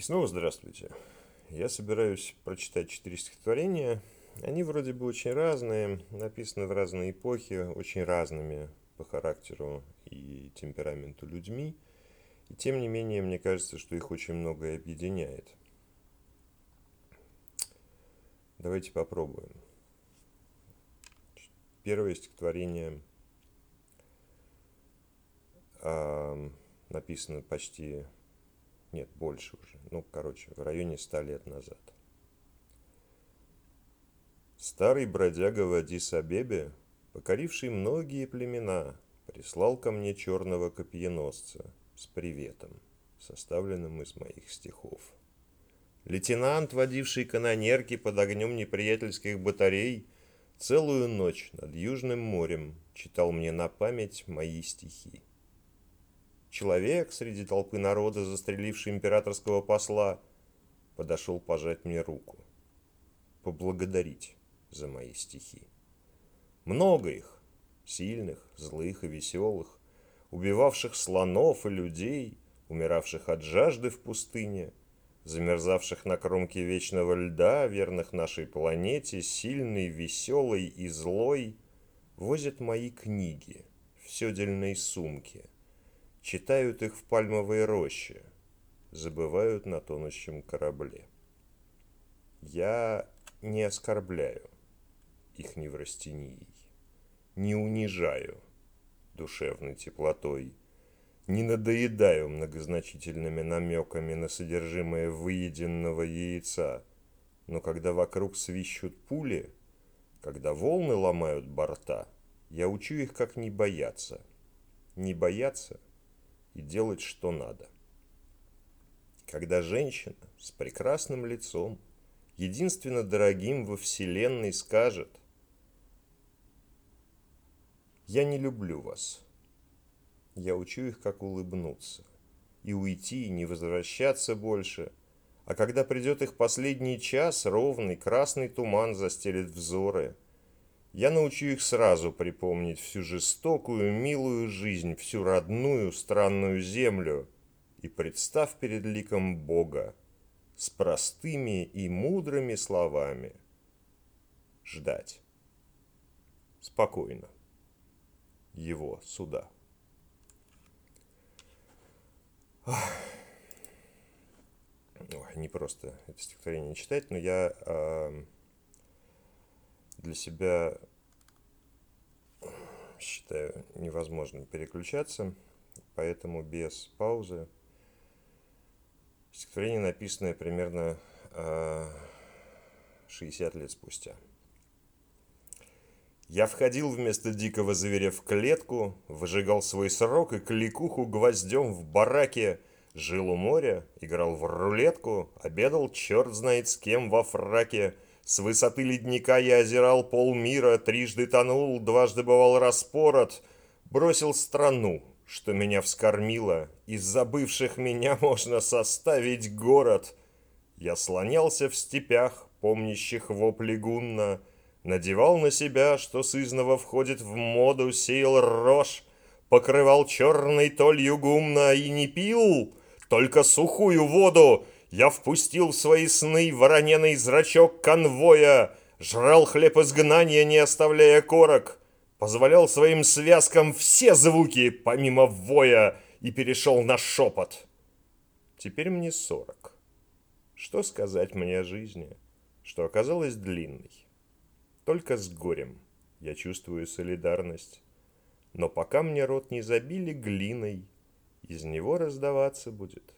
И снова здравствуйте. Я собираюсь прочитать четыре стихотворения. Они вроде бы очень разные, написаны в разные эпохи, очень разными по характеру и темпераменту людьми. И тем не менее, мне кажется, что их очень многое объединяет. Давайте попробуем. Первое стихотворение э, написано почти нет, больше уже. Ну, короче, в районе ста лет назад. Старый бродяга в Адис-Абебе, покоривший многие племена, прислал ко мне черного копьеносца с приветом, составленным из моих стихов. Лейтенант, водивший канонерки под огнем неприятельских батарей, целую ночь над Южным морем читал мне на память мои стихи. Человек среди толпы народа, застреливший императорского посла, подошел пожать мне руку, поблагодарить за мои стихи. Много их, сильных, злых и веселых, убивавших слонов и людей, умиравших от жажды в пустыне, замерзавших на кромке вечного льда, верных нашей планете, сильный, веселый и злой, возят мои книги в седельной сумке – читают их в пальмовой роще, забывают на тонущем корабле. Я не оскорбляю их неврастенией, не унижаю душевной теплотой, не надоедаю многозначительными намеками на содержимое выеденного яйца, но когда вокруг свищут пули, когда волны ломают борта, я учу их, как не бояться. Не бояться – и делать, что надо. Когда женщина с прекрасным лицом, единственно дорогим во Вселенной, скажет «Я не люблю вас», я учу их, как улыбнуться, и уйти, и не возвращаться больше. А когда придет их последний час, ровный красный туман застелит взоры – я научу их сразу припомнить всю жестокую, милую жизнь, всю родную, странную землю. И представь перед ликом Бога с простыми и мудрыми словами. Ждать. Спокойно. Его суда. Ой, не просто это стихотворение читать, но я... Э, для себя считаю невозможным переключаться, поэтому без паузы. Стихотворение, написанное примерно 60 а, лет спустя. Я входил вместо дикого зверя в клетку, выжигал свой срок и кликуху гвоздем в бараке, жил у моря, играл в рулетку, обедал черт знает с кем во фраке – с высоты ледника я озирал полмира, трижды тонул, дважды бывал распорот, бросил страну, что меня вскормило, из забывших меня можно составить город. Я слонялся в степях, помнящих вопли гунна, надевал на себя, что сызново входит в моду, сеял рожь, покрывал черной толью гумна и не пил, только сухую воду, я впустил в свои сны вороненый зрачок конвоя, Жрал хлеб изгнания, не оставляя корок, Позволял своим связкам все звуки, помимо воя, И перешел на шепот. Теперь мне сорок. Что сказать мне о жизни, что оказалась длинной? Только с горем я чувствую солидарность. Но пока мне рот не забили глиной, Из него раздаваться будет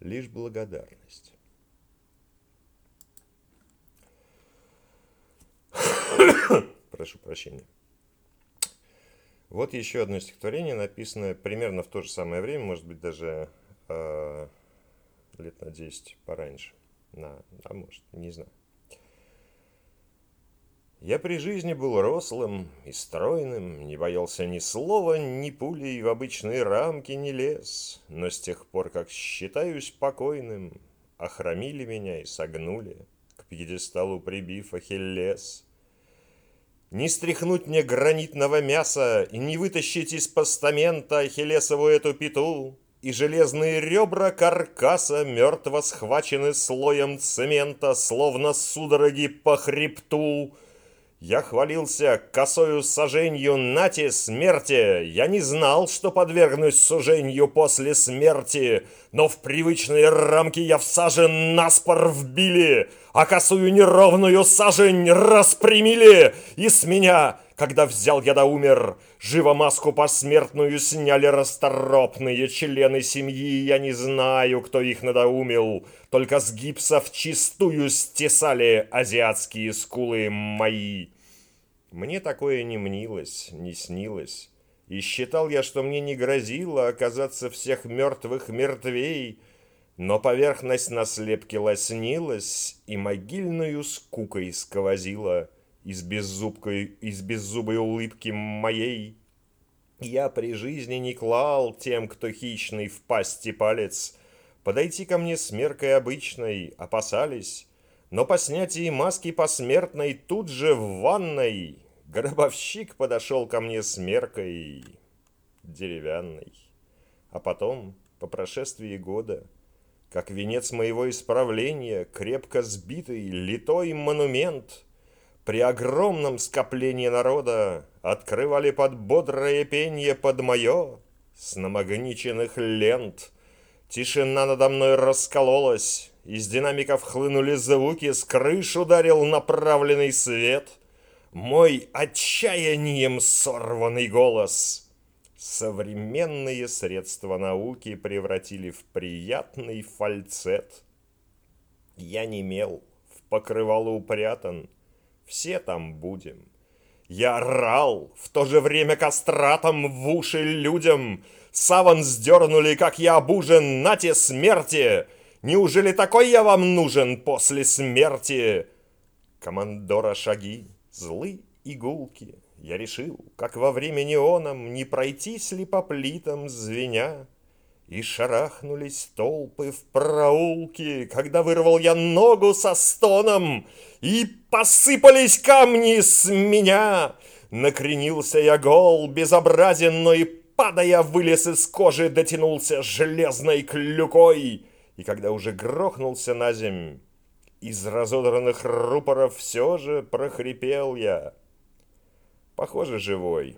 лишь благодарность. Прошу прощения. Вот еще одно стихотворение, написанное примерно в то же самое время, может быть, даже э, лет на 10 пораньше. На, а может, не знаю. Я при жизни был рослым и стройным, не боялся ни слова, ни пули, и в обычные рамки не лез. Но с тех пор, как считаюсь покойным, охромили меня и согнули, к пьедесталу прибив Ахиллес. Не стряхнуть мне гранитного мяса и не вытащить из постамента Ахиллесову эту пету, и железные ребра каркаса мертво схвачены слоем цемента, словно судороги по хребту. Я хвалился косою соженью нате смерти. Я не знал, что подвергнусь суженью после смерти, но в привычные рамки я всажен наспор вбили, а косую неровную сажень распрямили, и с меня когда взял я да умер, живо маску посмертную сняли расторопные члены семьи. Я не знаю, кто их надоумил, только с гипса в чистую стесали азиатские скулы мои. Мне такое не мнилось, не снилось. И считал я, что мне не грозило оказаться всех мертвых мертвей, но поверхность на слепке лоснилась и могильную скукой сквозила — из беззубкой, из беззубой улыбки моей. Я при жизни не клал тем, кто хищный в пасти палец. Подойти ко мне с меркой обычной опасались, но по снятии маски посмертной тут же в ванной гробовщик подошел ко мне с меркой деревянной. А потом, по прошествии года, как венец моего исправления, крепко сбитый, литой монумент — при огромном скоплении народа открывали под бодрое пенье под мое с намагниченных лент. Тишина надо мной раскололась, из динамиков хлынули звуки, с крыш ударил направленный свет. Мой отчаянием сорванный голос. Современные средства науки превратили в приятный фальцет. Я не мел, в покрывало упрятан, все там будем. Я орал, в то же время кастратом в уши людям. Саван сдернули, как я обужен, на те смерти. Неужели такой я вам нужен после смерти? Командора шаги, злы игулки. Я решил, как во время неоном, не пройтись ли по плитам звеня. И шарахнулись толпы в проулке, Когда вырвал я ногу со стоном, И посыпались камни с меня. Накренился я гол, безобразен, но и падая вылез из кожи, дотянулся железной клюкой. И когда уже грохнулся на земь, из разодранных рупоров все же прохрипел я. Похоже, живой,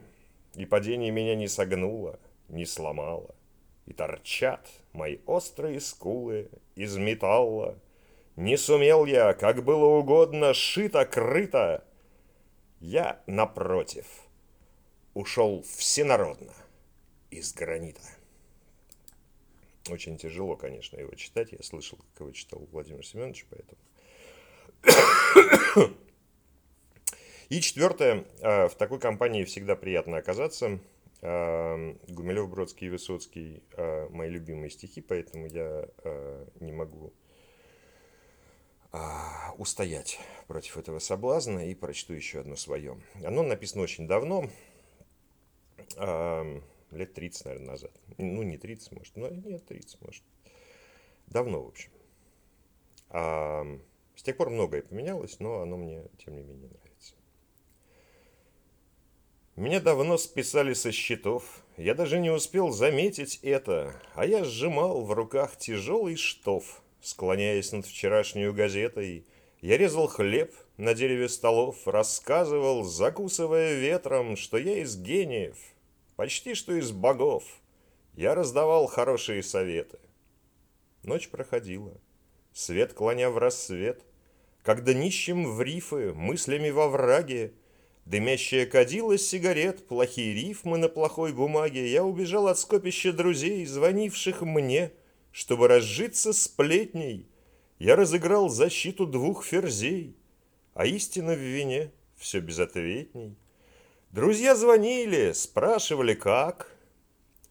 и падение меня не согнуло, не сломало. И торчат мои острые скулы из металла. Не сумел я, как было угодно, шито-крыто. Я, напротив, ушел всенародно из гранита. Очень тяжело, конечно, его читать. Я слышал, как его читал Владимир Семенович, поэтому... И четвертое, а, в такой компании всегда приятно оказаться – Гумилев, Бродский и Высоцкий а, мои любимые стихи, поэтому я а, не могу а, устоять против этого соблазна и прочту еще одно свое. Оно написано очень давно, лет 30, наверное, назад. Ну, не 30, может, но нет, 30, может. Давно, в общем. С тех пор многое поменялось, но оно мне, тем не менее, нравится. Меня давно списали со счетов. Я даже не успел заметить это, а я сжимал в руках тяжелый штоф, склоняясь над вчерашней газетой. Я резал хлеб на дереве столов, рассказывал, закусывая ветром, что я из гениев, почти что из богов. Я раздавал хорошие советы. Ночь проходила, свет клоня в рассвет, когда нищим в рифы, мыслями во враге, Дымящая кадила сигарет, плохие рифмы на плохой бумаге. Я убежал от скопища друзей, звонивших мне, чтобы разжиться сплетней. Я разыграл защиту двух ферзей, а истина в вине все безответней. Друзья звонили, спрашивали, как.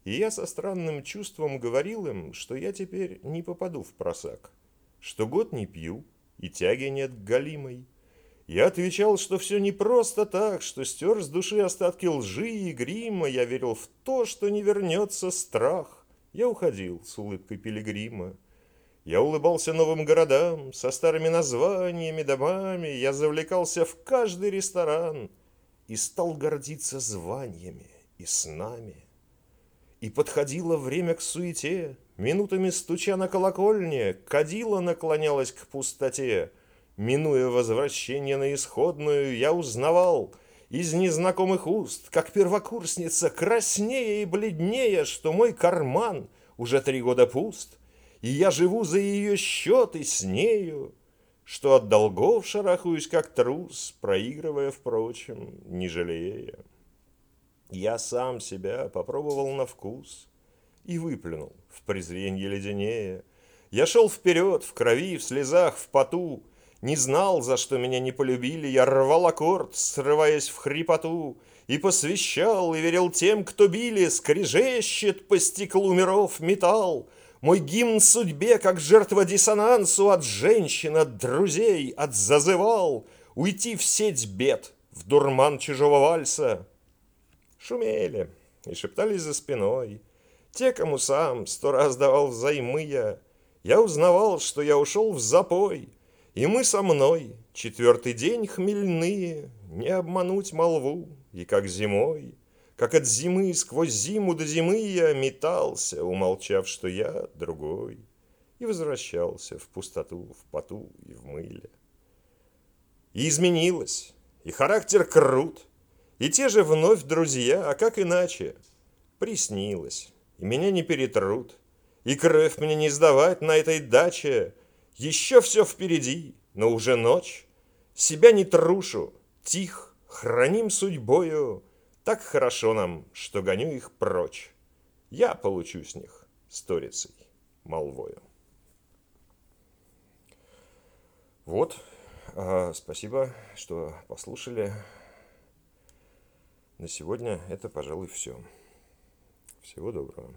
И я со странным чувством говорил им, что я теперь не попаду в просак, что год не пью и тяги нет галимой. Я отвечал, что все не просто так, что стер с души остатки лжи и грима. Я верил в то, что не вернется страх. Я уходил с улыбкой пилигрима. Я улыбался новым городам, со старыми названиями, домами. Я завлекался в каждый ресторан и стал гордиться званиями и снами. И подходило время к суете, Минутами стуча на колокольне, Кадила наклонялась к пустоте. Минуя возвращение на исходную, Я узнавал из незнакомых уст, Как первокурсница, краснее и бледнее, Что мой карман уже три года пуст, И я живу за ее счет и с нею, Что от долгов шарахаюсь, как трус, Проигрывая, впрочем, не жалея. Я сам себя попробовал на вкус И выплюнул в презренье леденее. Я шел вперед, в крови, в слезах, в поту, Не знал, за что меня не полюбили, Я рвал аккорд, срываясь в хрипоту, И посвящал, и верил тем, кто били, Скрежещет по стеклу миров металл, Мой гимн судьбе, как жертва диссонансу От женщин, от друзей, от зазывал Уйти в сеть бед, в дурман чужого вальса — Шумели и шептались за спиной. Те, кому сам сто раз давал взаймы я, Я узнавал, что я ушел в запой, И мы со мной. Четвертый день хмельные, Не обмануть молву, и как зимой, Как от зимы сквозь зиму до зимы я метался, Умолчав, что я другой, И возвращался в пустоту, в поту и в мыле. И изменилось, и характер крут — и те же вновь друзья, а как иначе? Приснилось, и меня не перетрут, И кровь мне не сдавать на этой даче. Еще все впереди, но уже ночь. Себя не трушу, тих, храним судьбою. Так хорошо нам, что гоню их прочь. Я получу с них сторицей, молвою. Вот, а, спасибо, что послушали. На сегодня это, пожалуй, все. Всего доброго.